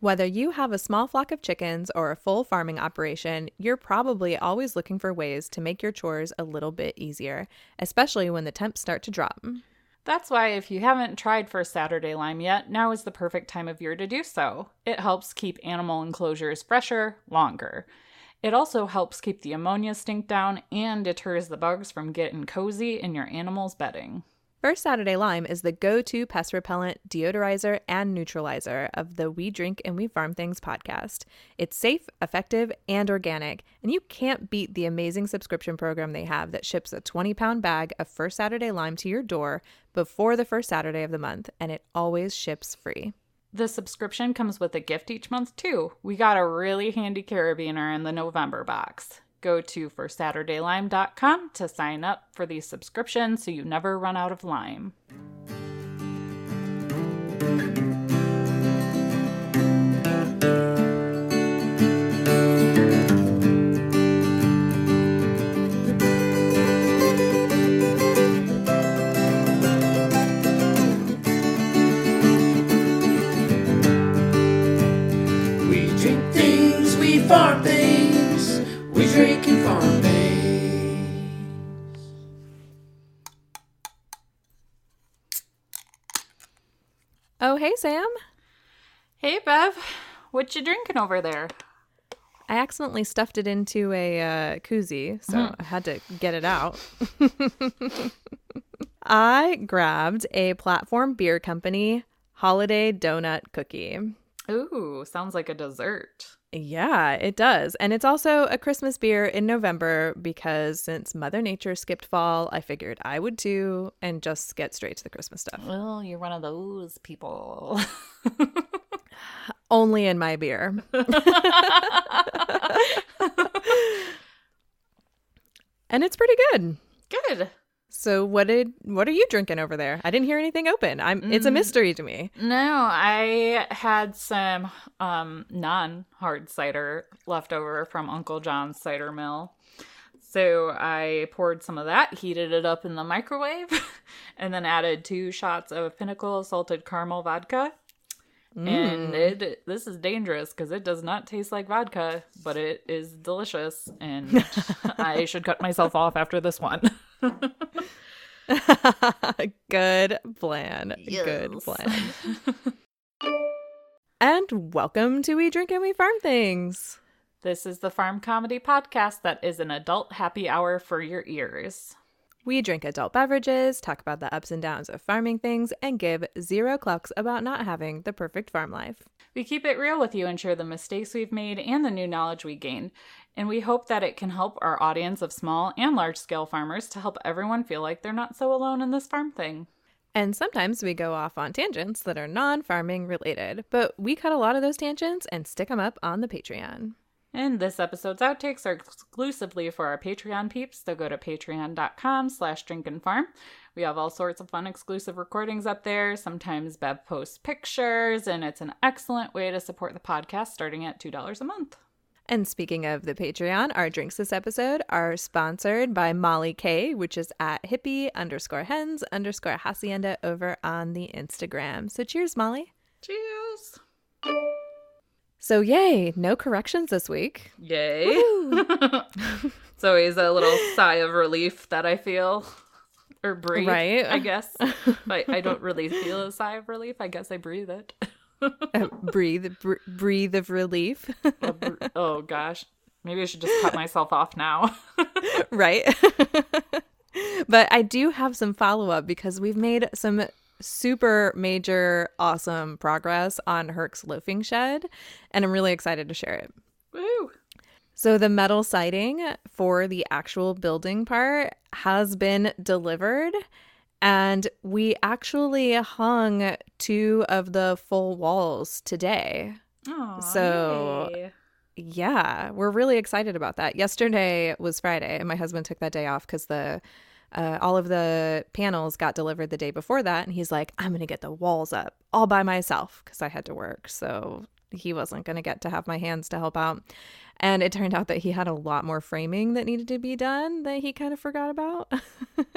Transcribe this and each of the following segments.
Whether you have a small flock of chickens or a full farming operation, you're probably always looking for ways to make your chores a little bit easier, especially when the temps start to drop. That's why, if you haven't tried First Saturday Lime yet, now is the perfect time of year to do so. It helps keep animal enclosures fresher longer. It also helps keep the ammonia stink down and deters the bugs from getting cozy in your animal's bedding. First Saturday Lime is the go to pest repellent, deodorizer, and neutralizer of the We Drink and We Farm Things podcast. It's safe, effective, and organic, and you can't beat the amazing subscription program they have that ships a 20 pound bag of First Saturday Lime to your door before the first Saturday of the month, and it always ships free. The subscription comes with a gift each month, too. We got a really handy carabiner in the November box. Go to firstsaturdaylime.com to sign up for the subscription so you never run out of lime. Farm things, we drink and farm things. Oh, hey, Sam. Hey, Bev, what you drinking over there? I accidentally stuffed it into a uh, koozie, so I had to get it out. I grabbed a platform beer company holiday donut cookie. Ooh, sounds like a dessert. Yeah, it does. And it's also a Christmas beer in November because since Mother Nature skipped fall, I figured I would too and just get straight to the Christmas stuff. Well, you're one of those people. Only in my beer. and it's pretty good. Good. So what did what are you drinking over there? I didn't hear anything open. I'm it's a mystery to me. No, I had some um non hard cider left over from Uncle John's cider mill. So I poured some of that, heated it up in the microwave, and then added two shots of Pinnacle salted caramel vodka. And it this is dangerous because it does not taste like vodka, but it is delicious, and I should cut myself off after this one. Good plan. Good plan. and welcome to We Drink and We Farm Things. This is the Farm Comedy Podcast that is an adult happy hour for your ears. We drink adult beverages, talk about the ups and downs of farming things, and give zero clucks about not having the perfect farm life. We keep it real with you and share the mistakes we've made and the new knowledge we gained. And we hope that it can help our audience of small and large scale farmers to help everyone feel like they're not so alone in this farm thing. And sometimes we go off on tangents that are non farming related, but we cut a lot of those tangents and stick them up on the Patreon. And this episode's outtakes are exclusively for our Patreon peeps, so go to patreon.com slash drinkandfarm. We have all sorts of fun exclusive recordings up there. Sometimes Bev posts pictures, and it's an excellent way to support the podcast starting at $2 a month. And speaking of the Patreon, our drinks this episode are sponsored by Molly K, which is at hippie underscore hens underscore hacienda over on the Instagram. So cheers, Molly. Cheers! So yay, no corrections this week. Yay. it's always a little sigh of relief that I feel. Or breathe, Right. I guess. But I don't really feel a sigh of relief. I guess I breathe it. Uh, breathe, br- breathe of relief. Br- oh gosh. Maybe I should just cut myself off now. right? but I do have some follow up because we've made some super major, awesome progress on Herc's loafing shed, and I'm really excited to share it. Woo! So, the metal siding for the actual building part has been delivered, and we actually hung two of the full walls today. Aw, So- yay. Yeah, we're really excited about that. Yesterday was Friday, and my husband took that day off because the uh, all of the panels got delivered the day before that, and he's like, "I'm gonna get the walls up all by myself" because I had to work. So he wasn't going to get to have my hands to help out. And it turned out that he had a lot more framing that needed to be done that he kind of forgot about.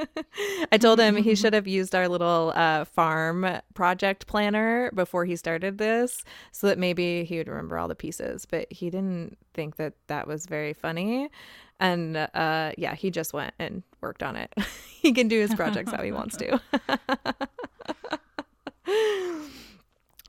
I told him he should have used our little uh, farm project planner before he started this so that maybe he would remember all the pieces. But he didn't think that that was very funny. And uh, yeah, he just went and worked on it. he can do his projects how he wants to.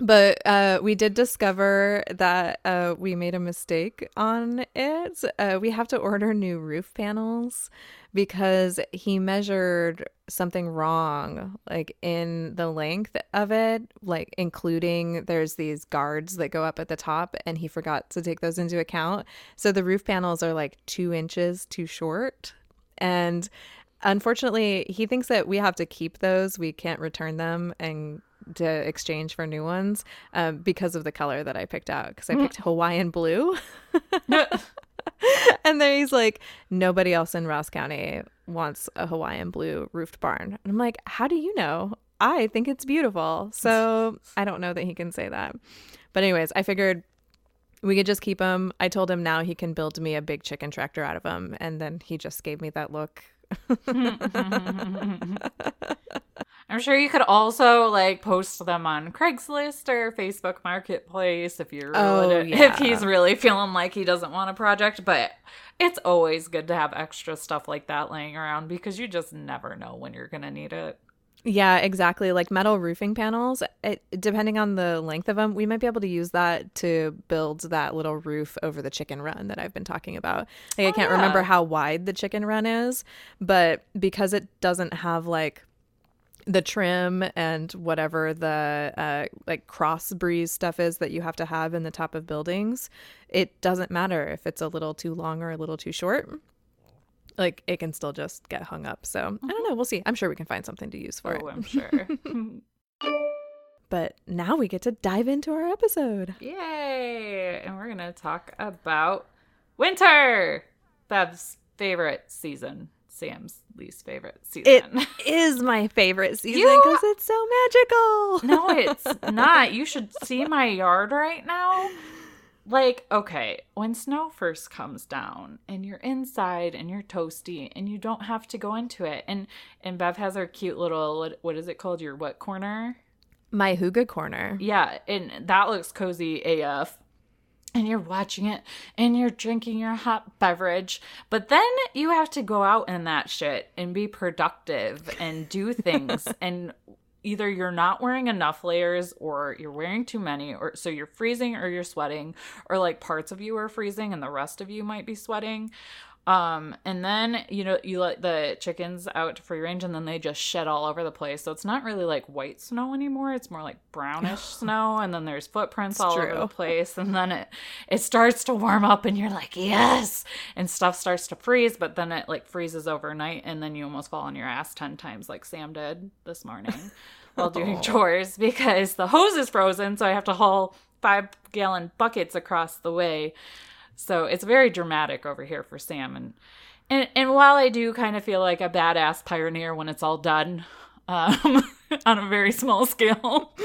But uh, we did discover that uh, we made a mistake on it. Uh, we have to order new roof panels because he measured something wrong, like in the length of it, like including there's these guards that go up at the top, and he forgot to take those into account. So the roof panels are like two inches too short. And unfortunately, he thinks that we have to keep those. We can't return them and to exchange for new ones um, because of the color that I picked out because I picked Hawaiian blue. and then he's like, nobody else in Ross County wants a Hawaiian blue roofed barn. And I'm like, how do you know? I think it's beautiful. So I don't know that he can say that. But, anyways, I figured we could just keep him. I told him now he can build me a big chicken tractor out of him. And then he just gave me that look. I'm sure you could also like post them on Craigslist or Facebook Marketplace if you're Oh, really, yeah. if he's really feeling like he doesn't want a project. But it's always good to have extra stuff like that laying around because you just never know when you're gonna need it. Yeah, exactly. Like metal roofing panels, it, depending on the length of them, we might be able to use that to build that little roof over the chicken run that I've been talking about. Like, I Oh, can't yeah. remember how wide the chicken run is, but because it doesn't have like the trim and whatever the uh, like cross breeze stuff is that you have to have in the top of buildings, it doesn't matter if it's a little too long or a little too short. Like it can still just get hung up. So I don't know. We'll see. I'm sure we can find something to use for it. Oh, I'm sure. But now we get to dive into our episode. Yay! And we're gonna talk about winter. Bev's favorite season. Sam's least favorite season. It is my favorite season because it's so magical. no, it's not. You should see my yard right now. Like, okay, when snow first comes down and you're inside and you're toasty and you don't have to go into it. And and Bev has her cute little what, what is it called? Your what corner? my hygge corner. Yeah, and that looks cozy AF. And you're watching it and you're drinking your hot beverage. But then you have to go out in that shit and be productive and do things. and either you're not wearing enough layers or you're wearing too many or so you're freezing or you're sweating or like parts of you are freezing and the rest of you might be sweating. Um, and then you know you let the chickens out to free range, and then they just shed all over the place. So it's not really like white snow anymore; it's more like brownish snow. And then there's footprints all over the place. And then it it starts to warm up, and you're like, yes, and stuff starts to freeze. But then it like freezes overnight, and then you almost fall on your ass ten times, like Sam did this morning while doing chores because the hose is frozen. So I have to haul five gallon buckets across the way. So it's very dramatic over here for Sam and and and while I do kind of feel like a badass pioneer when it's all done, um, on a very small scale,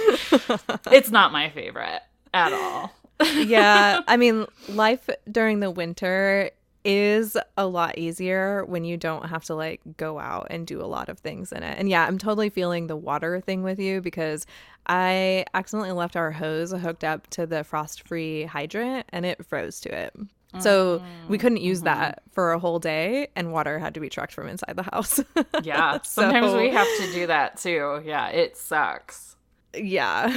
it's not my favorite at all. yeah, I mean, life during the winter is a lot easier when you don't have to like go out and do a lot of things in it. And yeah, I'm totally feeling the water thing with you because I accidentally left our hose hooked up to the frost-free hydrant and it froze to it. So we mm, couldn't use mm-hmm. that for a whole day and water had to be trucked from inside the house. Yeah, sometimes So- we have to do that too. Yeah, it sucks. Yeah.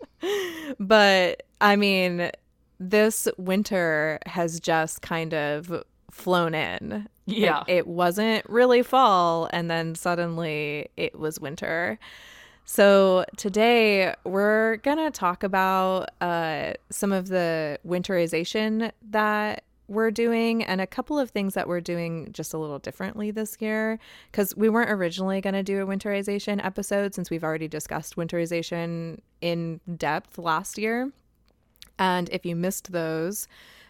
but I mean, this winter has just kind of flown in. Yeah. Like, it wasn't really fall, and then suddenly it was winter. So today we're gonna talk about uh, some of the winterization that we're doing and a couple of things that we're doing just a little differently this year because we weren't originally going to do a winterization episode since we've already discussed winterization in depth last year. And if you missed those,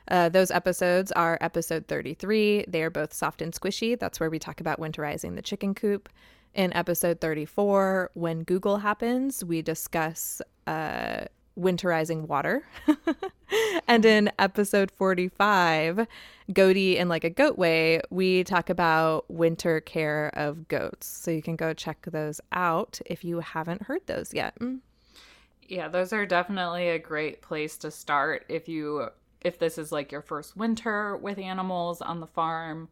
uh, those episodes are episode 33. They are both soft and squishy. That's where we talk about winterizing the chicken coop. In episode 34, when Google happens, we discuss uh, winterizing water. and in episode 45, Goaty in like a goat way, we talk about winter care of goats. So you can go check those out if you haven't heard those yet. Yeah, those are definitely a great place to start if you if this is like your first winter with animals on the farm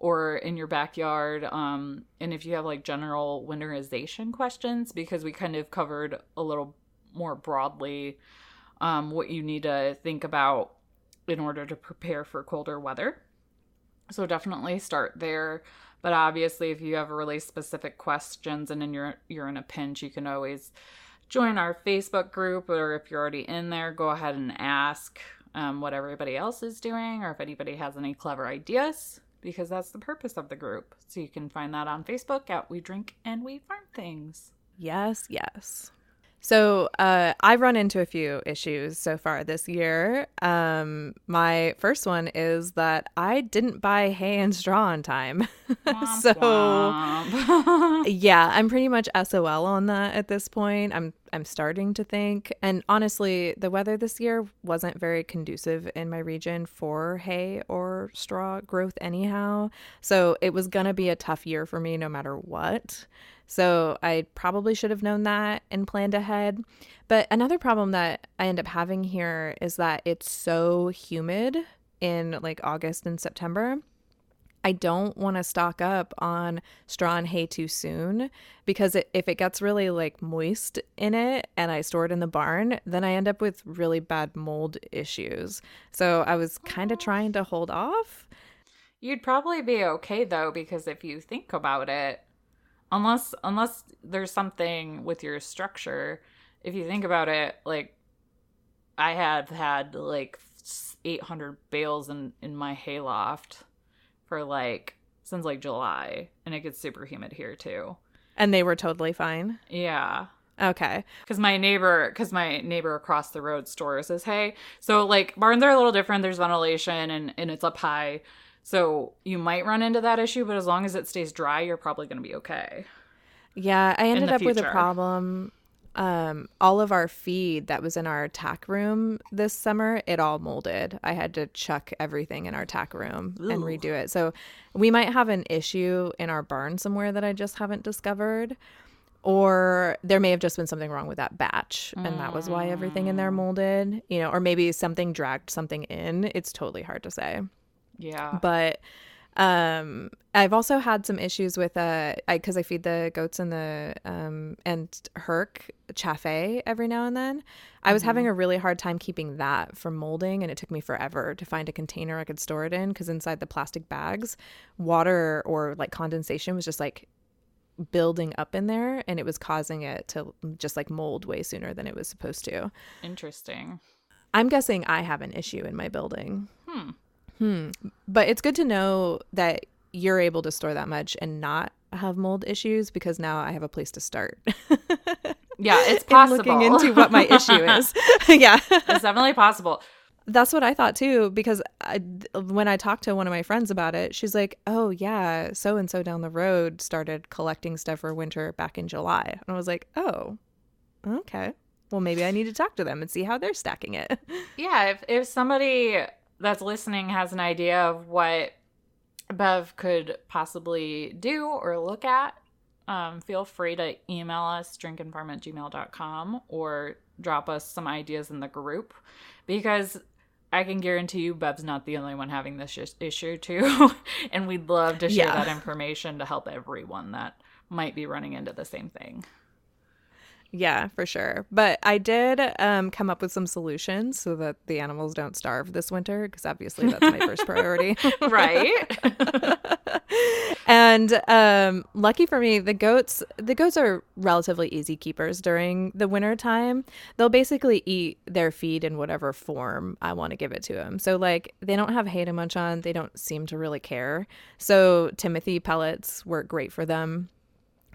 or in your backyard um and if you have like general winterization questions because we kind of covered a little more broadly um what you need to think about in order to prepare for colder weather. So definitely start there. But obviously if you have really specific questions and then you're you're in a pinch, you can always join our Facebook group, or if you're already in there, go ahead and ask um, what everybody else is doing, or if anybody has any clever ideas, because that's the purpose of the group. So you can find that on Facebook at We Drink and We Farm Things. Yes, yes. So uh, I've run into a few issues so far this year. Um, my first one is that I didn't buy hay and straw on time. so yeah, I'm pretty much SOL on that at this point. I'm I'm starting to think, and honestly, the weather this year wasn't very conducive in my region for hay or straw growth, anyhow. So it was gonna be a tough year for me, no matter what. So I probably should have known that and planned ahead. But another problem that I end up having here is that it's so humid in like August and September. I don't want to stock up on straw and hay too soon because it, if it gets really like moist in it and I store it in the barn, then I end up with really bad mold issues. So I was kind of trying to hold off. You'd probably be okay though because if you think about it, unless unless there's something with your structure if you think about it like i have had like 800 bales in in my hayloft for like since like july and it gets super humid here too and they were totally fine yeah okay because my neighbor because my neighbor across the road stores says, hey, so like barns are a little different there's ventilation and and it's up high so you might run into that issue, but as long as it stays dry, you're probably going to be okay. Yeah, I ended up future. with a problem. Um, all of our feed that was in our tack room this summer, it all molded. I had to chuck everything in our tack room Ooh. and redo it. So we might have an issue in our barn somewhere that I just haven't discovered. Or there may have just been something wrong with that batch, and that was why everything in there mm. molded, you know, or maybe something dragged something in. It's totally hard to say. Yeah. But um I've also had some issues with uh I cuz I feed the goats and the um and herc Chaffhaye every now and then. I was mm-hmm. having a really hard time keeping that from molding and it took me forever to find a container I could store it in cuz inside the plastic bags water or like condensation was just like building up in there and it was causing it to just like mold way sooner than it was supposed to. Interesting. I'm guessing I have an issue in my building. Hmm. Hmm. But it's good to know that you're able to store that much and not have mold issues because now I have a place to start. yeah, it's possible. looking into what my issue is. yeah. It's definitely possible. That's what I thought too because I, when I talked to one of my friends about it, she's like, "Oh yeah, so and so down the road started collecting stuff for winter back in July." And I was like, "Oh, okay. Well, maybe I need to talk to them and see how they're stacking it." Yeah, if if somebody that's listening has an idea of what Bev could possibly do or look at, um, feel free to email us drinkandfarm at gmail.com or drop us some ideas in the group because I can guarantee you Bev's not the only one having this issue too. and we'd love to share yeah. that information to help everyone that might be running into the same thing. Yeah, for sure. But I did um, come up with some solutions so that the animals don't starve this winter, because obviously that's my first priority. right. and um, lucky for me, the goats the goats are relatively easy keepers during the winter time. They'll basically eat their feed in whatever form I want to give it to them. So like they don't have hay to munch on. They don't seem to really care. So Timothy pellets work great for them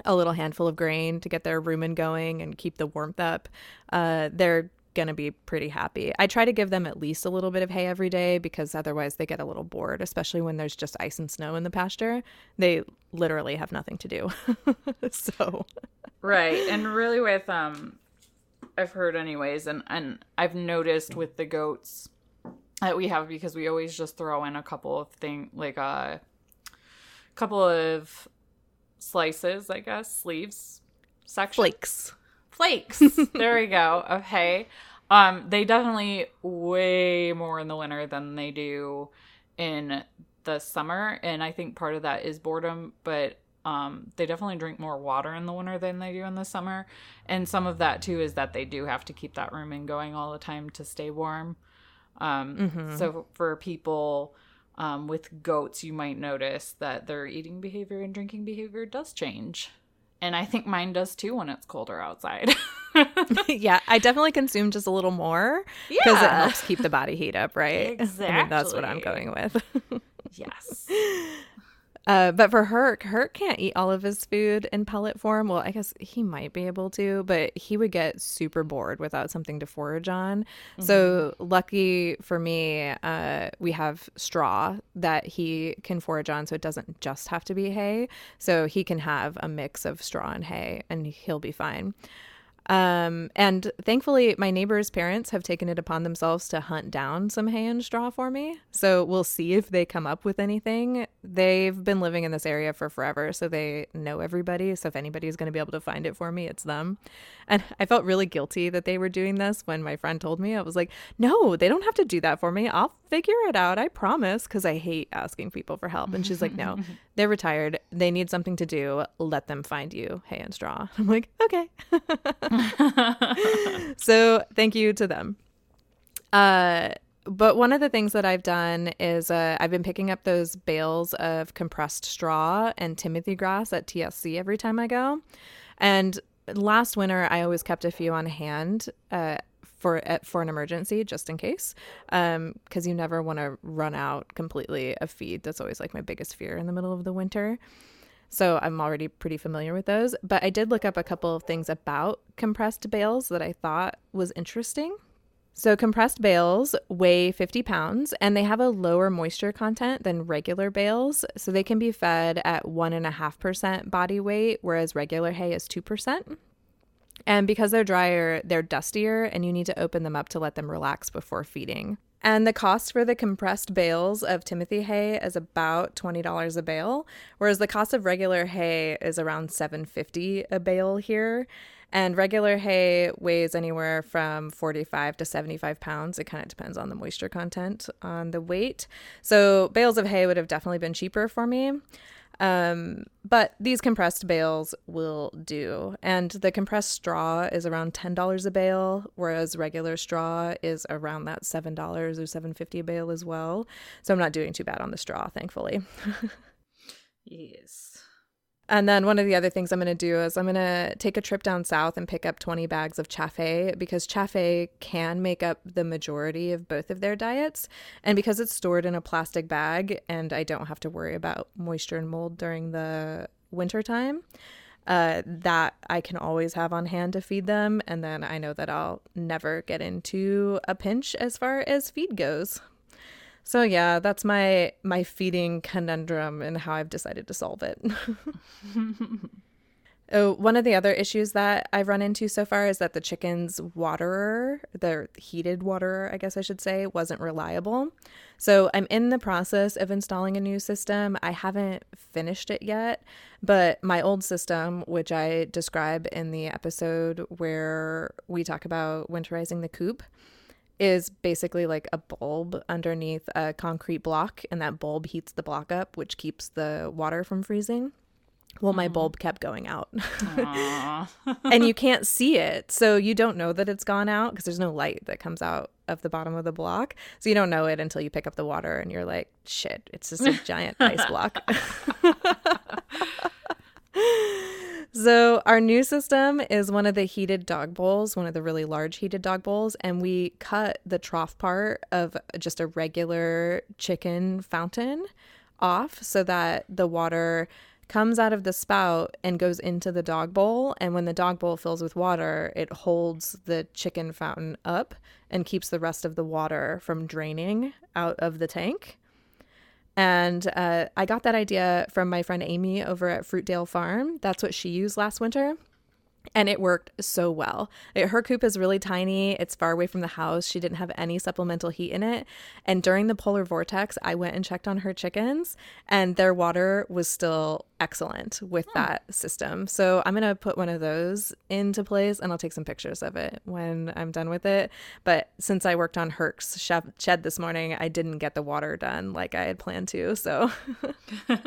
a little handful of grain to get their rumen going and keep the warmth up, uh, they're going to be pretty happy. I try to give them at least a little bit of hay every day because otherwise they get a little bored, especially when there's just ice and snow in the pasture. They literally have nothing to do. so, right. And really with um I've heard anyways, and and I've noticed with the goats that we have because we always just throw in a couple of thing like a couple of slices, I guess, sleeves section. Flakes. Flakes. there we go. Okay. Um, they definitely way more in the winter than they do in the summer, and I think part of that is boredom, but um, they definitely drink more water in the winter than they do in the summer, and some of that too is that they do have to keep that rumen going all the time to stay warm. Um, So for people um, with goats, you might notice that their eating behavior and drinking behavior does change. And I think mine does too when it's colder outside. yeah, I definitely consume just a little more because it helps keep the body heat up, right? I mean, that's what I'm going with. yes. Uh, but for Herc, Herc can't eat all of his food in pellet form. Well, I guess he might be able to, but he would get super bored without something to forage on. So lucky for me, uh, we have straw that he can forage on, so it doesn't just have to be hay. So he can have a mix of straw and hay, and he'll be fine. Um, and thankfully, my neighbor's parents have taken it upon themselves to hunt down some hay and straw for me. So we'll see if they come up with anything. They've been living in this area for forever, so they know everybody. So if anybody's going to be able to find it for me, it's them. And I felt really guilty that they were doing this when my friend told me. I was like, no, they don't have to do that for me. I'll figure it out. I promise. Because I hate asking people for help. And she's like, no, they're retired. They need something to do. Let them find you hay and straw. I'm like, okay. so thank you to them. Uh, but one of the things that I've done is uh, I've been picking up those bales of compressed straw and Timothy grass at TSC every time I go. And last winter, I always kept a few on hand uh, for uh, for an emergency, just in case, because you never want to run out completely of feed. That's always like my biggest fear in the middle of the winter. So I'm already pretty familiar with those. But I did look up a couple of things about compressed bales that I thought was interesting. So compressed bales weigh 50 pounds and they have a lower moisture content than regular bales. So they can be fed at 1.5% body weight, whereas regular hay is 2%. And because they're drier, they're dustier, and you need to open them up to let them relax before feeding. And the cost for the compressed bales of Timothy hay is about twenty dollars a bale, whereas the cost of regular hay is around seven fifty a bale here. And regular hay weighs anywhere from 45 to 75 pounds. It kind of depends on the moisture content on the weight. So, bales of hay would have definitely been cheaper for me. Um, but these compressed bales will do. And the compressed straw is around $10 a bale, whereas regular straw is around that $7 or $7.50 a bale as well. So I'm not doing too bad on the straw, thankfully. Yes. And then one of the other things I'm going to do is I'm going to take a trip down south and pick up 20 bags of Chaffhaye because Chaffhaye can make up the majority of both of their diets. And because it's stored in a plastic bag and I don't have to worry about moisture and mold during the winter time, uh, that I can always have on hand to feed them. And then I know that I'll never get into a pinch as far as feed goes. So yeah, that's my my feeding conundrum and how I've decided to solve it. oh, one of the other issues that I've run into so far is that the chicken's waterer, the heated waterer, I guess I should say, wasn't reliable. So I'm in the process of installing a new system. I haven't finished it yet, but my old system, which I describe in the episode where we talk about winterizing the coop, is basically like a bulb underneath a concrete block, and that bulb heats the block up, which keeps the water from freezing. Well, my bulb mm-hmm. kept going out, and you can't see it. So you don't know that it's gone out because there's no light that comes out of the bottom of the block. So you don't know it until you pick up the water and you're like, shit, it's just a giant ice block. So, our new system is one of the heated dog bowls, one of the really large heated dog bowls, and we cut the trough part of just a regular chicken fountain off so that the water comes out of the spout and goes into the dog bowl. And when the dog bowl fills with water, it holds the chicken fountain up and keeps the rest of the water from draining out of the tank. And uh, I got that idea from my friend Amy over at Fruitdale Farm. That's what she used last winter. And it worked so well. It, her coop is really tiny. It's far away from the house. She didn't have any supplemental heat in it. And during the polar vortex, I went and checked on her chickens, and their water was still excellent with Hmm. that system. So I'm going to put one of those into place and I'll take some pictures of it when I'm done with it. But since I worked on Herc's shed, shed this morning, I didn't get the water done like I had planned to. So.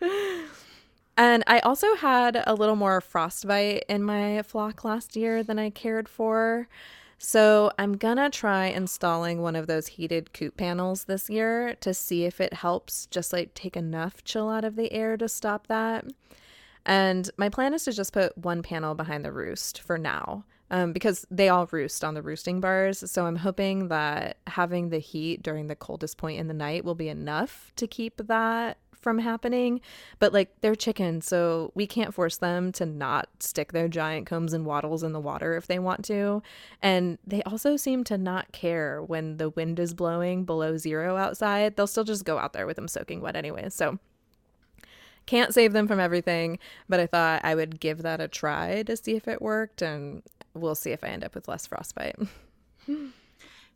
And I also had a little more frostbite in my flock last year than I cared for. So I'm gonna try installing one of those heated coop panels this year to see if it helps just like take enough chill out of the air to stop that. And my plan is to just put one panel behind the roost for now. Um, because they all roost on the roosting bars. So I'm hoping that having the heat during the coldest point in the night will be enough to keep that from happening. But like they're chickens, so we can't force them to not stick their giant combs and wattles in the water if they want to. And they also seem to not care when the wind is blowing below zero outside. They'll still just go out there with them soaking wet anyway. So can't save them from everything, but I thought I would give that a try to see if it worked, and we'll see if I end up with less frostbite.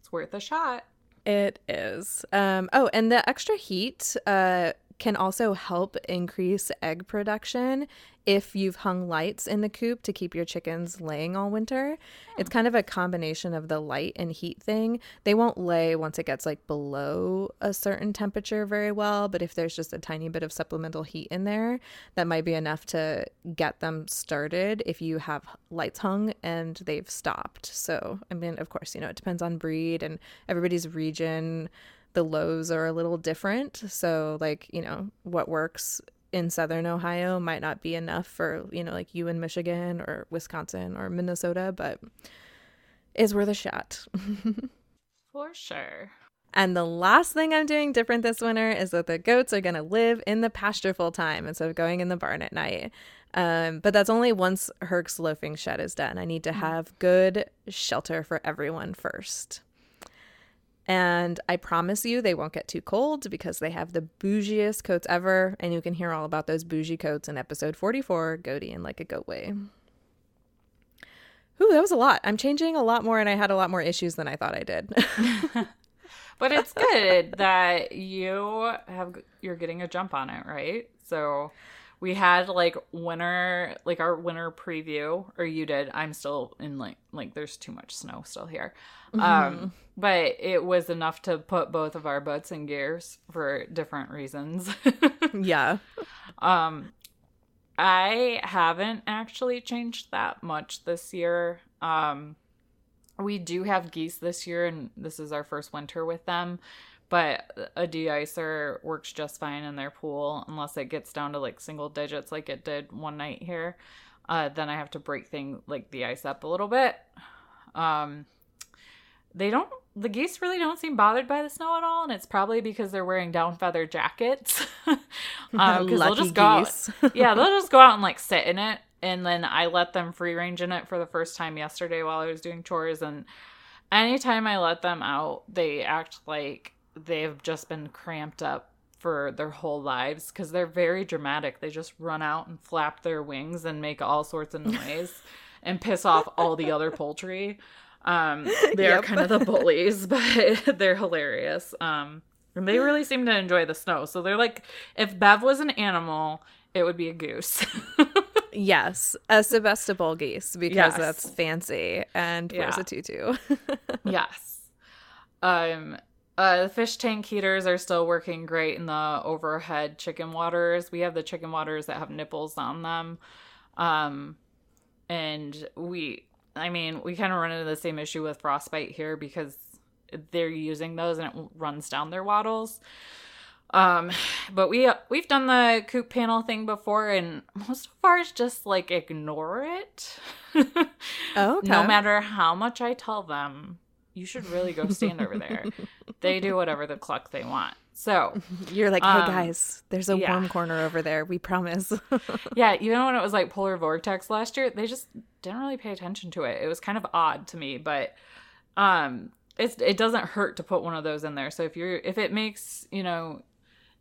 It's worth a shot. It is. Um, oh, and the extra heat uh, can also help increase egg production if you've hung lights in the coop to keep your chickens laying all winter. It's oh. kind of a combination of the light and heat thing. They won't lay once it gets like below a certain temperature very well, but if there's just a tiny bit of supplemental heat in there, that might be enough to get them started if you have lights hung and they've stopped. So, I mean, of course, you know, it depends on breed and everybody's region the lows are a little different. So, like, you know, what works in southern Ohio might not be enough for, you know, like you in Michigan or Wisconsin or Minnesota, but is worth a shot. For sure. And the last thing I'm doing different this winter is that the goats are going to live in the pasture full time instead of going in the barn at night. Um, but that's only once Herc's loafing shed is done. I need to have good shelter for everyone first. And I promise you, they won't get too cold because they have the bougiest coats ever. And you can hear all about those bougie coats in episode 44 Goaty and Like a Goat Way. Ooh, that was a lot. I'm changing a lot more, and I had a lot more issues than I thought I did. But it's good that you have you're getting a jump on it, right? So we had like winter like our winter preview or you did. I'm still in like like there's too much snow still here. Um but it was enough to put both of our boats in gears for different reasons. yeah. Um, I haven't actually changed that much this year. Um, we do have geese this year, and this is our first winter with them. But a de-icer works just fine in their pool, unless it gets down to like single digits, like it did one night here. Uh, then I have to break thing like the ice up a little bit. Um, they don't. The geese really don't seem bothered by the snow at all, and it's probably because they're wearing down feather jackets. um, they'll just go. Out, geese. yeah, they'll just go out and like sit in it, and then I let them free range in it for the first time yesterday while I was doing chores. And anytime I let them out, they act like they've just been cramped up for their whole lives because they're very dramatic. They just run out and flap their wings and make all sorts of noise and piss off all the other poultry. Um, they're Yep. kind of the bullies, but they're hilarious. Um, and they really seem to enjoy the snow. So they're like, if Bev was an animal, it would be a goose. Yes, a Sebastopol geese because Yes. that's fancy and wears Yeah. a tutu. yes. Um, uh, the fish tank heaters are still working great in the overhead chicken waters. We have the chicken waters that have nipples on them. Um, and we, I mean, we kind of run into the same issue with frostbite here because they're using those and it runs down their wattles. Um, but we we've done the coop panel thing before, and most of ours just like ignore it. Oh, okay. No matter how much I tell them, you should really go stand over there. They do whatever the cluck they want. So You're like, hey Um, guys, there's a yeah. warm corner over there. We promise. yeah, even when it was like polar vortex last year, they just didn't really pay attention to it. It was kind of odd to me, but um, it's it doesn't hurt to put one of those in there. So if you're if it makes you know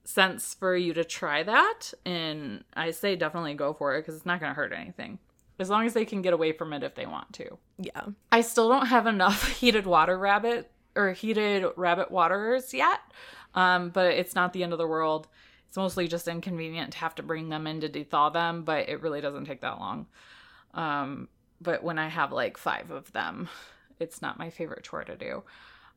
sense for you to try that, and I say definitely go for it because it's not going to hurt anything. As long as they can get away from it if they want to. Yeah. I still don't have enough heated water rabbit or heated rabbit waters yet, um, but it's not the end of the world. It's mostly just inconvenient to have to bring them in to thaw them, but it really doesn't take that long. Um, but when I have like five of them, it's not my favorite chore to do.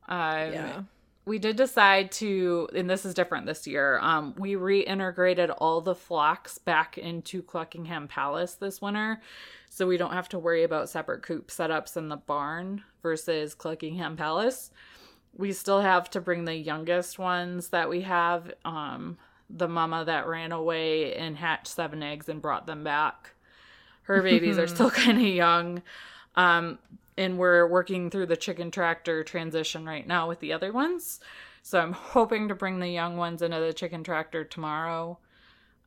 Um, Yeah. We did decide to and this is different this year um we reintegrated all the flocks back into cluckingham palace this winter. So we don't have to worry about separate coop setups in the barn versus cluckingham palace. We still have to bring the youngest ones that we have um the mama that ran away and hatched seven eggs and brought them back. Her babies are still kind of young. Um and we're working through the chicken tractor transition right now with the other ones. So I'm hoping to bring the young ones into the chicken tractor tomorrow.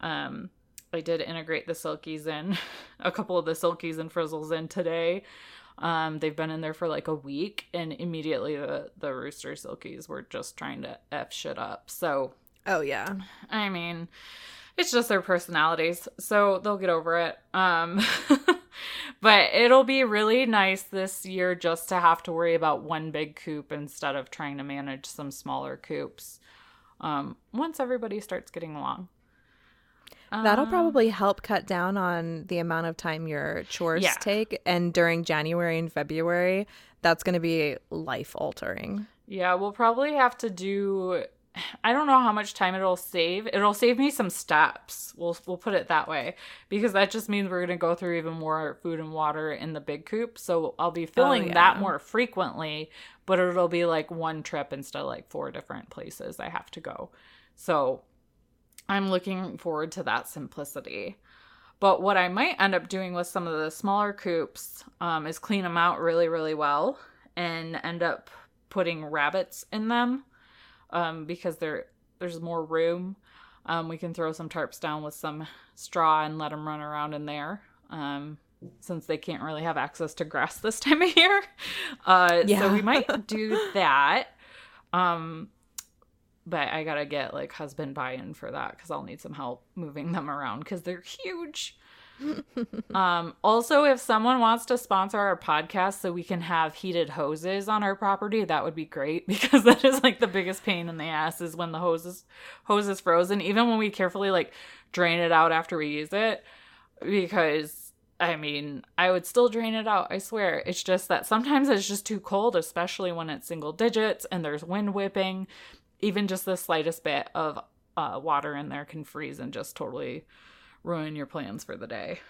Um, I did integrate the silkies in, a couple of the silkies and frizzles in today. Um, they've been in there for like a week, and immediately the the rooster silkies were just trying to f shit up. So Oh yeah. I mean, it's just their personalities, so they'll get over it. Um, but it'll be really nice this year just to have to worry about one big coop instead of trying to manage some smaller coops. Um, once everybody starts getting along. That'll Um, probably help cut down on the amount of time your chores Yeah. take. And during January and February, that's going to be life altering. Yeah, we'll probably have to do. I don't know how much time it'll save. It'll save me some steps. We'll we'll put it that way because that just means we're gonna go through even more food and water in the big coop. So I'll be filling that yeah. more frequently, but it'll be like one trip instead of like four different places I have to go. So I'm looking forward to that simplicity. But what I might end up doing with some of the smaller coops um, is clean them out really, really well and end up putting rabbits in them um, because there there's more room. Um, we can throw some tarps down with some straw and let them run around in there. Um, since they can't really have access to grass this time of year, uh, so we might do that. Um, but I gotta get like husband buy-in for that because I'll need some help moving them around because they're huge. Um, also, if someone wants to sponsor our podcast so we can have heated hoses on our property, that would be great because that is like the biggest pain in the ass is when the hose is hose is frozen. Even when we carefully like drain it out after we use it, because I mean, I would still drain it out, I swear. It's just that sometimes it's just too cold, especially when it's single digits and there's wind whipping. Even just the slightest bit of uh, water in there can freeze and just totally ruin your plans for the day.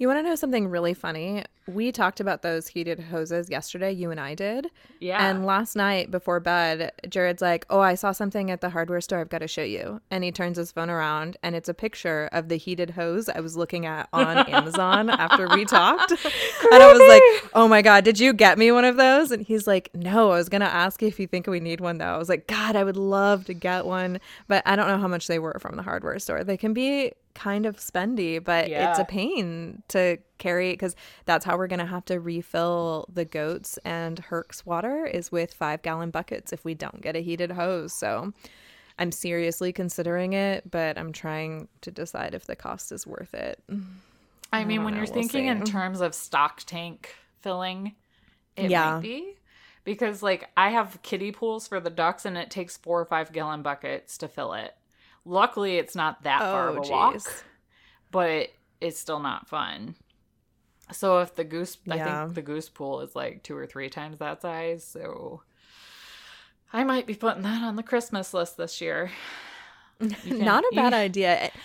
You want to know something really funny? We talked about those heated hoses yesterday, you and I did. Yeah. And last night before bed, Jared's like, Oh, I saw something at the hardware store. I've got to show you. And he turns his phone around and it's a picture of the heated hose I was looking at on Amazon after we talked. and I was like, Oh my God, did you get me one of those? And he's like, No, I was going to ask you if you think we need one though. I was like, God, I would love to get one. But I don't know how much they were from the hardware store. They can be kind of spendy, but it's a pain to carry because that's how we're going to have to refill the goats and Herc's water is with five gallon buckets if we don't get a heated hose. So I'm seriously considering it, but I'm trying to decide if the cost is worth it. I mean, when know, you're we'll thinking in terms of stock tank filling, it Yeah. might be. Because, like, I have kiddie pools for the ducks and it takes four or five gallon buckets to fill it. Luckily, it's not that far of Oh, a walk, jeez. but it's still not fun. So, if the goose, I think the goose pool is like two or three times that size. So, I might be putting that on the Christmas list this year. Can- Not a bad you- idea.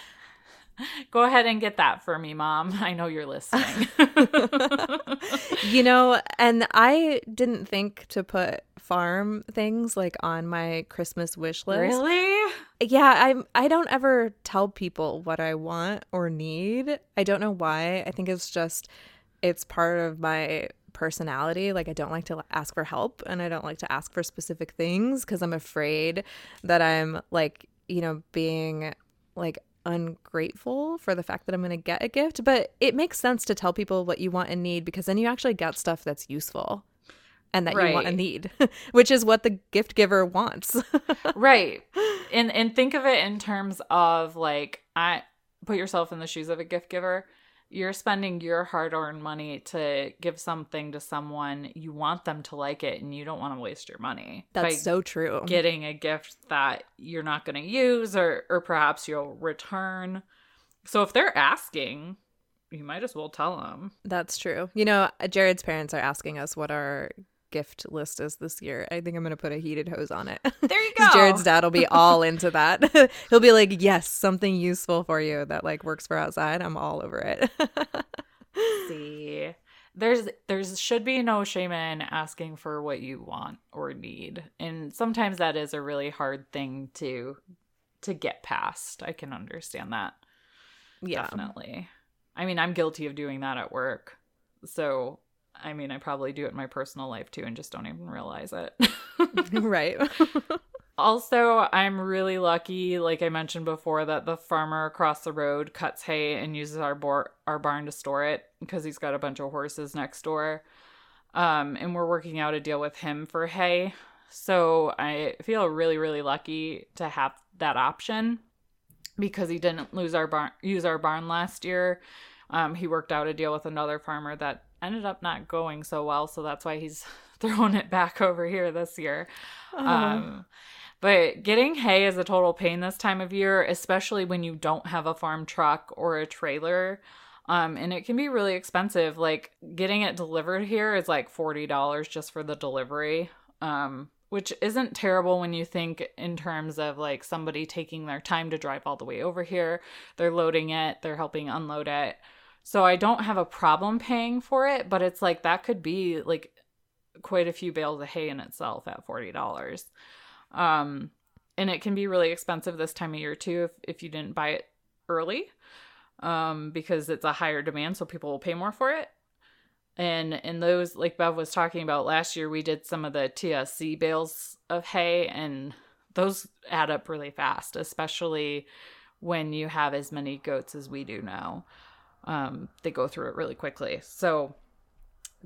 Go ahead and get that for me, mom. I know you're listening. you know, and I didn't think to put farm things like on my Christmas wish list. really? Yeah, I'm I don't ever tell people what I want or need. I don't know why. I think it's just it's part of my personality. Like I don't like to ask for help and I don't like to ask for specific things cuz I'm afraid that I'm like, you know, being like ungrateful for the fact that I'm going to get a gift, but it makes sense to tell people what you want and need because then you actually get stuff that's useful and that you want and need, which is what the gift giver wants. right and and think of it in terms of like i put yourself in the shoes of a gift giver you're spending your hard-earned money to give something to someone you want them to like it and you don't want to waste your money That's so true. getting a gift that you're not going to use or or perhaps you'll return so if they're asking you might as well tell them That's true. You know, Jared's parents are asking us what our gift list is this year. I think I'm going to put a heated hose on it. there you go Jared's dad will be all into that. He'll be like, "Yes, something useful for you that like works for outside. I'm all over it." see there's there's should be no shame in asking for what you want or need and sometimes that is a really hard thing to to get past i can understand that yeah. definitely i mean i'm guilty of doing that at work so i mean i probably do it in my personal life too and just don't even realize it right. Also, I'm really lucky, like I mentioned before, that the farmer across the road cuts hay and uses our our barn to store it because he's got a bunch of horses next door. Um, and we're working out a deal with him for hay. So I feel really, really lucky to have that option because he didn't lose our barn use our barn last year. Um, he worked out a deal with another farmer that ended up not going so well, so that's why he's throwing it back over here this year. Um, but getting hay is a total pain this time of year, especially when you don't have a farm truck or a trailer. Um, and it can be really expensive. Like getting it delivered here is like $40 just for the delivery. Um, which isn't terrible when you think in terms of like somebody taking their time to drive all the way over here. They're loading it, they're helping unload it. So I don't have a problem paying for it, but it's like that could be like quite a few bales of hay in itself at $40. Um, and it can be really expensive this time of year too if, if you didn't buy it early um, because it's a higher demand, so people will pay more for it. And in those, like Bev was talking about last year, we did some of the TSC bales of hay, and those add up really fast, especially when you have as many goats as we do now. Um, they go through it really quickly. So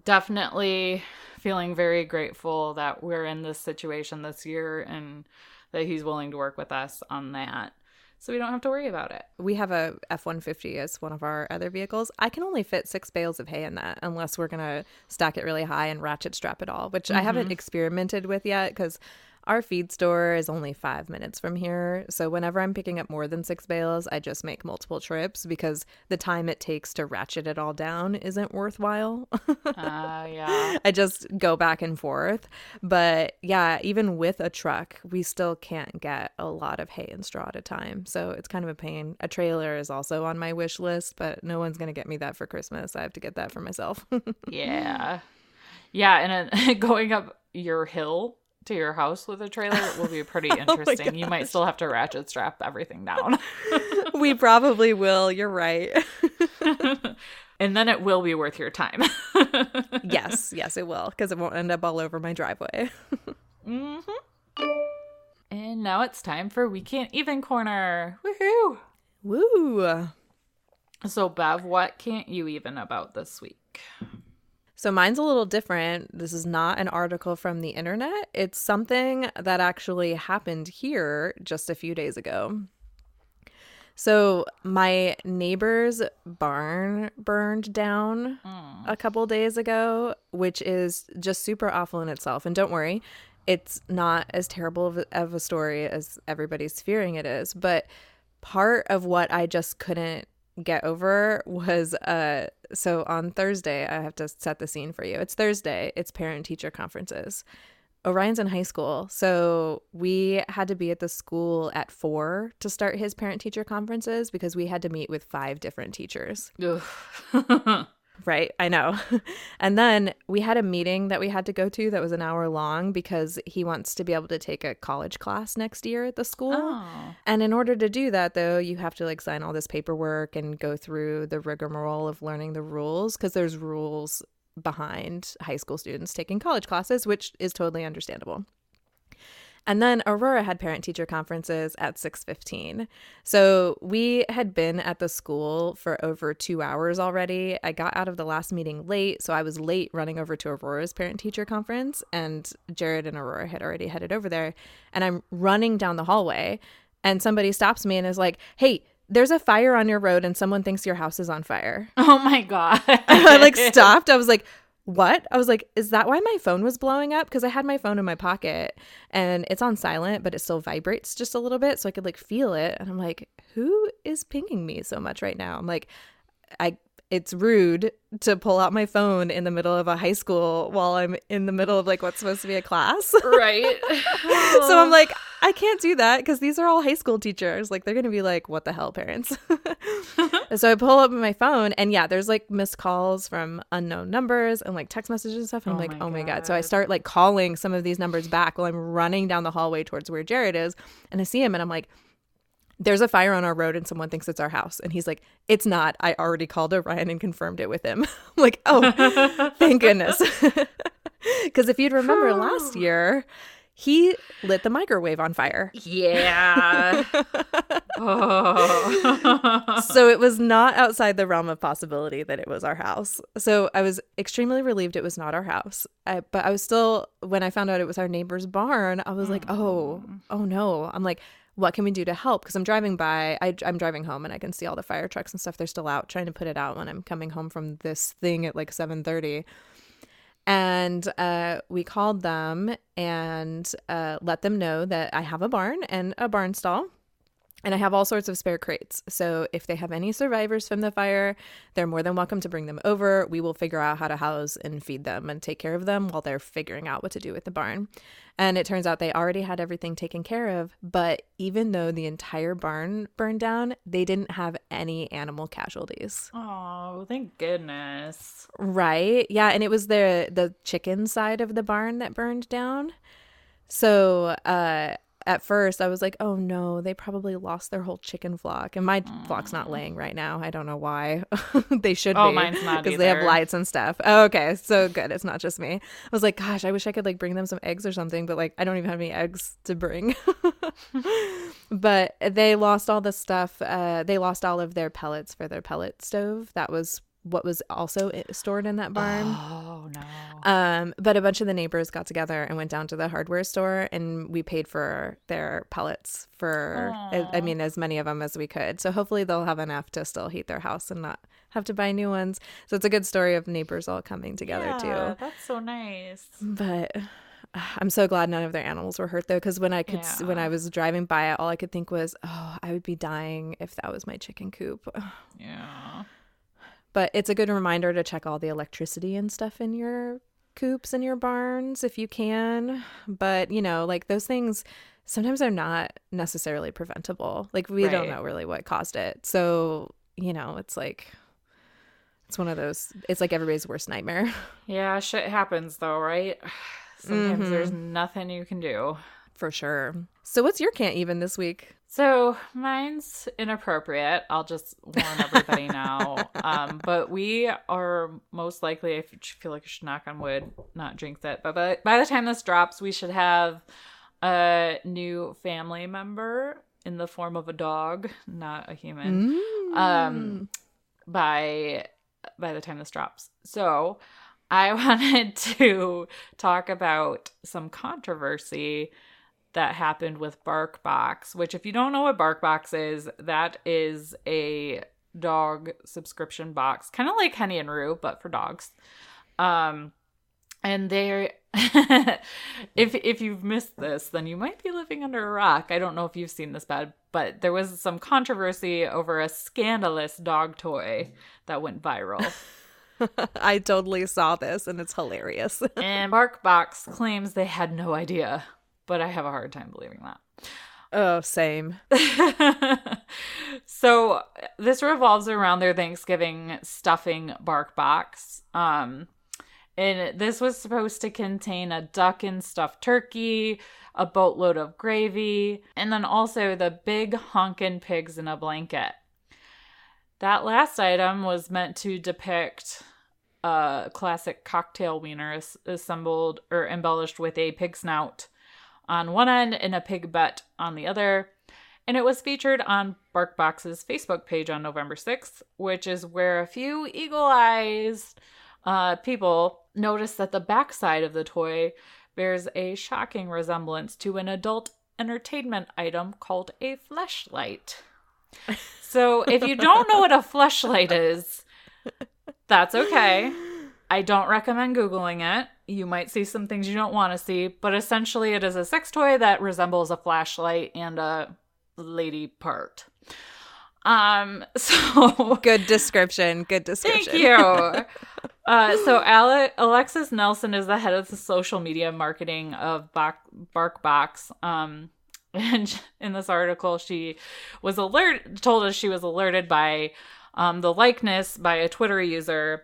definitely feeling very grateful that we're in this situation this year and that he's willing to work with us on that so we don't have to worry about it. We have a F one fifty as one of our other vehicles. I can only fit six bales of hay in that, unless we're gonna stack it really high and ratchet strap it all, which I haven't experimented with yet because our feed store is only five minutes from here. So whenever I'm picking up more than six bales, I just make multiple trips because the time it takes to ratchet it all down isn't worthwhile. Uh, yeah. I just go back and forth. But yeah, even with a truck, we still can't get a lot of hay and straw at a time. So it's kind of a pain. A trailer is also on my wish list, but no one's going to get me that for Christmas. I have to get that for myself. Yeah. Yeah. And uh, going up your hill to your house with a trailer will be pretty oh interesting. you might still have to ratchet strap everything down. we probably will. You're right. and then it will be worth your time. yes, yes, it will because it won't end up all over my driveway. Mm-hmm. and now it's time for We Can't Even Corner. Woohoo! Woo. So, Bev, what can't you even about this week? So mine's a little different. This is not an article from the internet. It's something that actually happened here just a few days ago. So my neighbor's barn burned down hmm. a couple days ago, which is just super awful in itself. And don't worry, it's not as terrible of a, of a story as everybody's fearing it is. But part of what I just couldn't get over was uh so on Thursday I have to set the scene for you. It's Thursday. It's parent teacher conferences. Orion's in high school. So we had to be at the school at 4 to start his parent teacher conferences because we had to meet with five different teachers. Right, I know. and then we had a meeting that we had to go to that was an hour long because he wants to be able to take a college class next year at the school. oh. And in order to do that, though, you have to like sign all this paperwork and go through the rigmarole of learning the rules because there's rules behind high school students taking college classes, which is totally understandable. And then Aurora had parent teacher conferences at 6:15. So we had been at the school for over 2 hours already. I got out of the last meeting late, so I was late running over to Aurora's parent teacher conference and Jared and Aurora had already headed over there and I'm running down the hallway and somebody stops me and is like, "Hey, there's a fire on your road and someone thinks your house is on fire. Oh my god. I like stopped. I was like, what? I was like, is that why my phone was blowing up? Because I had my phone in my pocket and it's on silent, but it still vibrates just a little bit. So I could like feel it. And I'm like, who is pinging me so much right now? I'm like, I it's rude to pull out my phone in the middle of a high school while I'm in the middle of like what's supposed to be a class. right. so I'm like, I can't do that because these are all high school teachers. Like they're gonna be like, what the hell, parents? so I pull up my phone and yeah, there's like missed calls from unknown numbers and like text messages and stuff. And I'm Oh like, my oh my god. So I start like calling some of these numbers back while I'm running down the hallway towards where Jared is, and I see him and I'm like. There's a fire on our road and someone thinks it's our house. And he's like, It's not. I already called Orion and confirmed it with him. I'm like, Oh, thank goodness. Because if you'd remember last year, he lit the microwave on fire. Yeah. oh. so it was not outside the realm of possibility that it was our house. So I was extremely relieved it was not our house. I, but I was still, when I found out it was our neighbor's barn, I was like, oh, mm-hmm. oh no. I'm like, what can we do to help? Because I'm driving by, I, I'm driving home and I can see all the fire trucks and stuff. They're still out trying to put it out when I'm coming home from this thing at like 7:30 and uh, we called them and uh, let them know that I have a barn and a barn stall. And I have all sorts of spare crates. So if they have any survivors from the fire, they're more than welcome to bring them over. We will figure out how to house and feed them and take care of them while they're figuring out what to do with the barn. And it turns out they already had everything taken care of. But even though the entire barn burned down, they didn't have any animal casualties. oh, thank goodness. Right. Yeah, and it was the the chicken side of the barn that burned down. So, uh at first I was like, "Oh no, they probably lost their whole chicken flock." And my flock's not laying right now. I don't know why. they should Oh, be mine's not because they have lights and stuff. Oh, okay. So good. It's not just me. I was like, "Gosh, I wish I could like bring them some eggs or something, but like I don't even have any eggs to bring." but they lost all the stuff. Uh they lost all of their pellets for their pellet stove. That was what was also stored in that barn. Oh no. Um, but a bunch of the neighbors got together and went down to the hardware store, and we paid for their pellets for, I, I mean, as many of them as we could. So hopefully they'll have enough to still heat their house and not have to buy new ones. So it's a good story of neighbors all coming together yeah, too. That's so nice. But I'm so glad none of their animals were hurt though, because when I could, s when I was driving by it, all I could think was, oh, I would be dying if that was my chicken coop. Yeah. But it's a good reminder to check all the electricity and stuff in your coops and your barns if you can. But, you know, like those things sometimes are not necessarily preventable. Like we don't know really what caused it. So, you know, it's like it's one of those it's like everybody's worst nightmare. Yeah, shit happens though, right? Sometimes Mm-hmm. there's nothing you can do. For sure. So what's your can't even this week? So mine's inappropriate. I'll just warn everybody now. Um, but we are most likely, I feel like I should knock on wood, not jinx it. But by, by the time this drops, we should have a new family member in the form of a dog, not a human. Um, by by the time this drops. So I wanted to talk about some controversy that happened with BarkBox, which if you don't know what BarkBox is, that is a dog subscription box, kind of like Henny and Rue, but for dogs. Um and they're if if you've missed this, then you might be living under a rock. I don't know if you've seen this bad, but there was some controversy over a scandalous dog toy that went viral. I totally saw this and it's hilarious. and BarkBox claims they had no idea, but I have a hard time believing that. oh, same. so this revolves around their Thanksgiving stuffing bark box. Um, and this was supposed to contain a duck and stuffed turkey, a boatload of gravy, and then also the big honkin' pigs in a blanket. That last item was meant to depict a classic cocktail wiener assembled or embellished with a pig snout on one end and a pig butt on the other. And it was featured on BarkBox's Facebook page on November 6th, which is where a few eagle eyes uh, people noticed that the backside of the toy bears a shocking resemblance to an adult entertainment item called a fleshlight. So if you don't know what a fleshlight is, that's okay. I don't recommend Googling it. You might see some things you don't want to see, but essentially it is a sex toy that resembles a flashlight and a lady part. Um, so Good description. Good description. Thank you. Uh, so Ale- Alexis Nelson is the head of the social media marketing of BarkBox. Um, and in this article, she was alert told us she was alerted by um, the likeness by a Twitter user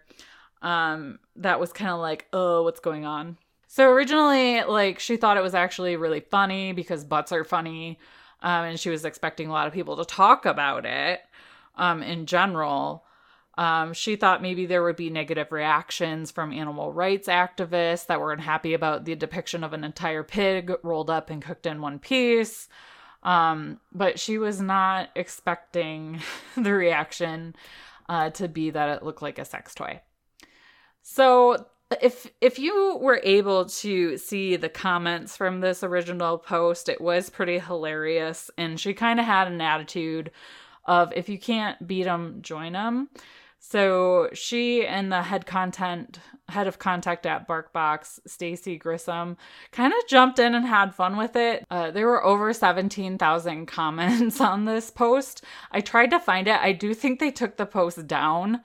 um, that was kind of like, oh, what's going on? So originally, like, she thought it was actually really funny because butts are funny. Um, and she was expecting a lot of people to talk about it um, in general. Um, she thought maybe there would be negative reactions from animal rights activists that were unhappy about the depiction of an entire pig rolled up and cooked in one piece. Um, but she was not expecting the reaction uh, to be that it looked like a sex toy. So if if you were able to see the comments from this original post, it was pretty hilarious, and she kind of had an attitude of if you can't beat them, join them. So she and the head content head of contact at BarkBox, Stacy Grissom, kind of jumped in and had fun with it. Uh, there were over 17,000 comments on this post. I tried to find it. I do think they took the post down.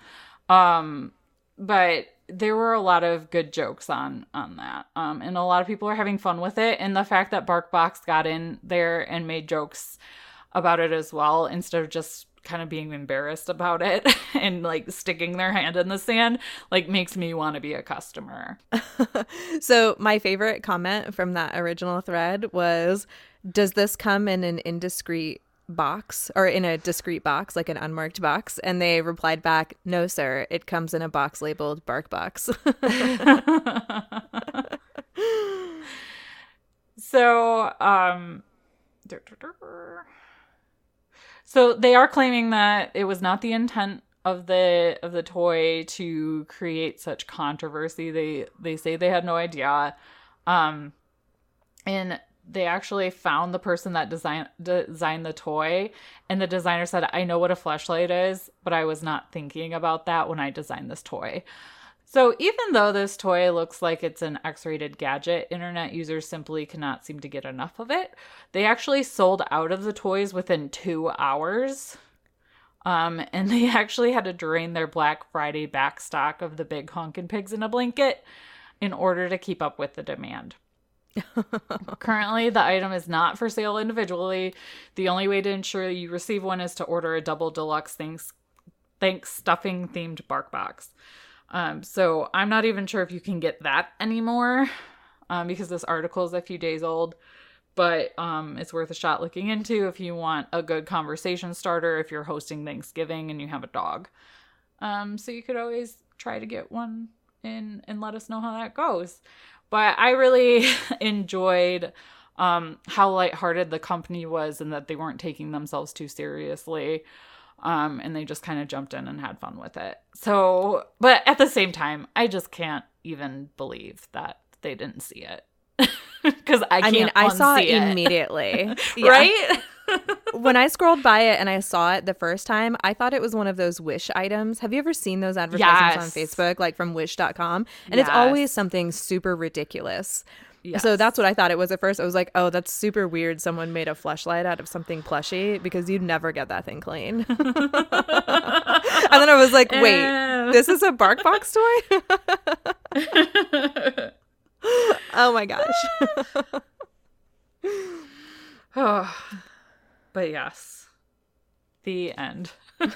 Um, but there were a lot of good jokes on on that. Um, and a lot of people are having fun with it. And the fact that barkbox got in there and made jokes about it as well instead of just kind of being embarrassed about it and like sticking their hand in the sand like makes me want to be a customer. So my favorite comment from that original thread was does this come in an indiscreet box or in a discreet box like an unmarked box and they replied back no sir it comes in a box labeled bark box. So um so they are claiming that it was not the intent of the of the toy to create such controversy. They they say they had no idea. Um and they actually found the person that design, designed the toy and the designer said i know what a fleshlight is but i was not thinking about that when i designed this toy. So even though this toy looks like it's an x-rated gadget internet users simply cannot seem to get enough of it. They actually sold out of the toys within two hours. Um, and they actually had to drain their black friday backstock of the big honkin' pigs in a blanket in order to keep up with the demand Currently, the item is not for sale individually. The only way to ensure you receive one is to order a double deluxe thanks, thanks stuffing themed bark box. Um, so I'm not even sure if you can get that anymore um, because this article is a few days old. But um, it's worth a shot looking into if you want a good conversation starter if you're hosting Thanksgiving and you have a dog. Um, so you could always try to get one in and let us know how that goes. But I really enjoyed um, how lighthearted the company was and that they weren't taking themselves too seriously. Um, and they just kind of jumped in and had fun with it. So, but at the same time, I just can't even believe that they didn't see it because I, I mean, I saw it, immediately, right? when I scrolled by it and I saw it the first time, I thought it was one of those Wish items. Have you ever seen those advertisements yes. on Facebook, like from Wish.com? And yes. it's always something super ridiculous. Yes. So that's what I thought it was at first. I was like, oh, that's super weird. Someone made a fleshlight out of something plushy because you'd never get that thing clean. and then I was like, wait, this is a bark box toy? oh my gosh. oh. But yes, the end.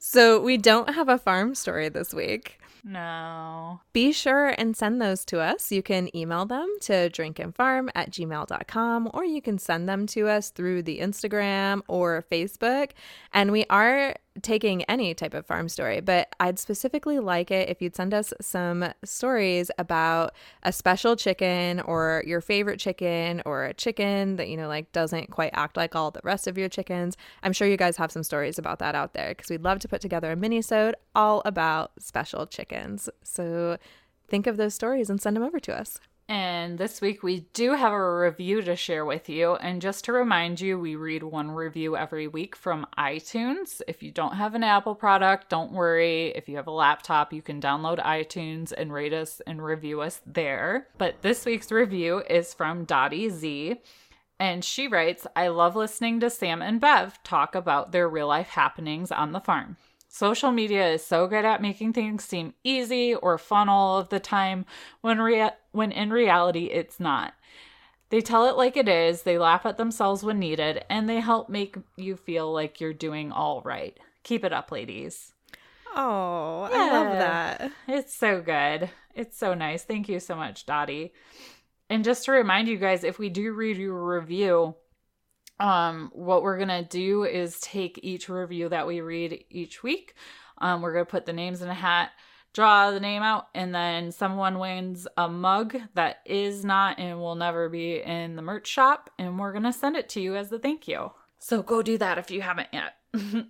so we don't have a farm story this week. No. Be sure and send those to us. You can email them to drinkandfarm at gmail.com or you can send them to us through the Instagram or Facebook. And we are taking any type of farm story, but I'd specifically like it if you'd send us some stories about a special chicken or your favorite chicken or a chicken that, you know, like doesn't quite act like all the rest of your chickens. I'm sure you guys have some stories about that out there because we'd love to put together a mini-sode all about special chickens. So think of those stories and send them over to us. And this week we do have a review to share with you. And just to remind you, we read one review every week from iTunes. If you don't have an Apple product, don't worry. If you have a laptop, you can download iTunes and rate us and review us there. But this week's review is from Dottie Z. And she writes, I love listening to Sam and Bev talk about their real life happenings on the farm. Social media is so good at making things seem easy or fun all of the time when rea- when in reality it's not. They tell it like it is, they laugh at themselves when needed, and they help make you feel like you're doing all right. Keep it up, ladies. Oh, I love that. It's so good. It's so nice. Thank you so much, Dottie. And just to remind you guys, if we do read your review, um, what we're gonna do is take each review that we read each week. Um, we're gonna put the names in a hat, draw the name out, and then someone wins a mug that is not and will never be in the merch shop, and we're gonna send it to you as a thank you. So go do that if you haven't yet.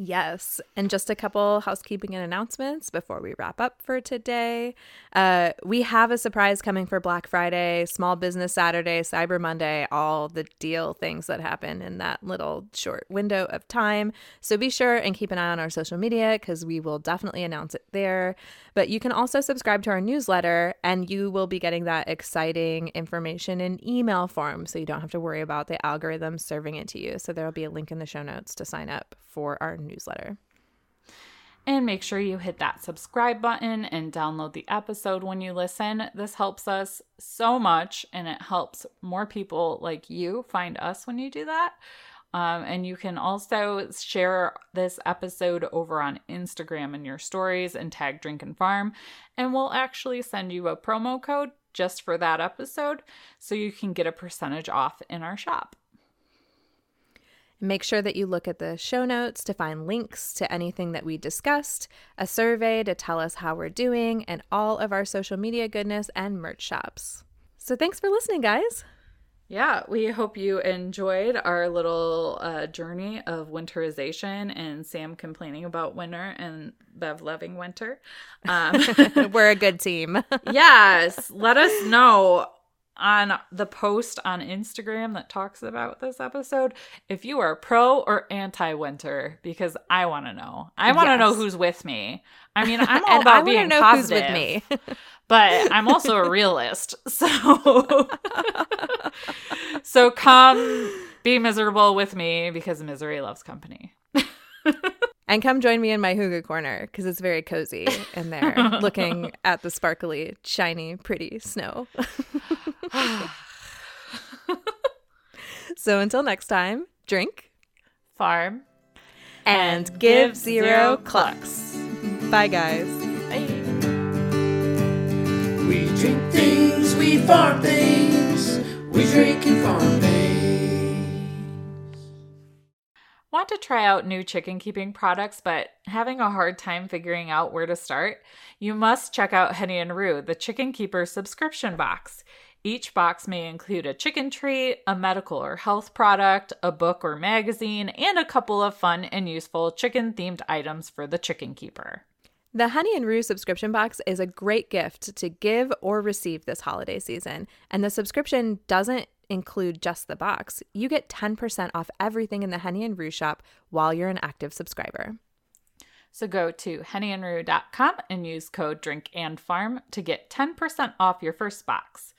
Yes. And just a couple housekeeping and announcements before we wrap up for today. Uh, we have a surprise coming for Black Friday, Small Business Saturday, Cyber Monday, all the deal things that happen in that little short window of time. So be sure and keep an eye on our social media because we will definitely announce it there. But you can also subscribe to our newsletter and you will be getting that exciting information in email form. So you don't have to worry about the algorithm serving it to you. So there will be a link in the show notes to sign up for our newsletter. And make sure you hit that subscribe button and download the episode when you listen. This helps us so much and it helps more people like you find us when you do that. Um, and you can also share this episode over on Instagram in your stories and tag Drink and Farm. And we'll actually send you a promo code just for that episode so you can get a percentage off in our shop. Make sure that you look at the show notes to find links to anything that we discussed, a survey to tell us how we're doing, and all of our social media goodness and merch shops. So thanks for listening, guys. Yeah, we hope you enjoyed our little uh, journey of winterization and Sam complaining about winter and Bev loving winter. Um, we're a good team. yes, let us know on the post on Instagram that talks about this episode if you are pro or anti winter because I want to know. I want to know who's with me. I mean, I'm all about being positive with me. but I'm also a realist. So So come be miserable with me because misery loves company. And come join me in my hygge corner because it's very cozy in there, looking at the sparkly, shiny, pretty snow. so until next time, drink Farm and, give zero clucks. Bye, guys. We drink things, we farm things, we drink and farm things. Want to try out new chicken keeping products but having a hard time figuring out where to start? You must check out Henny and Rue, the Chicken Keeper subscription box. Each box may include a chicken treat, a medical or health product, a book or magazine, and a couple of fun and useful chicken themed items for the chicken keeper. The Henny and Rue subscription box is a great gift to give or receive this holiday season. And the subscription doesn't include just the box. You get 10% off everything in the Henny and Rue shop while you're an active subscriber. So go to hennyandrue.com and use code DRINKANDFARM to get 10% off your first box.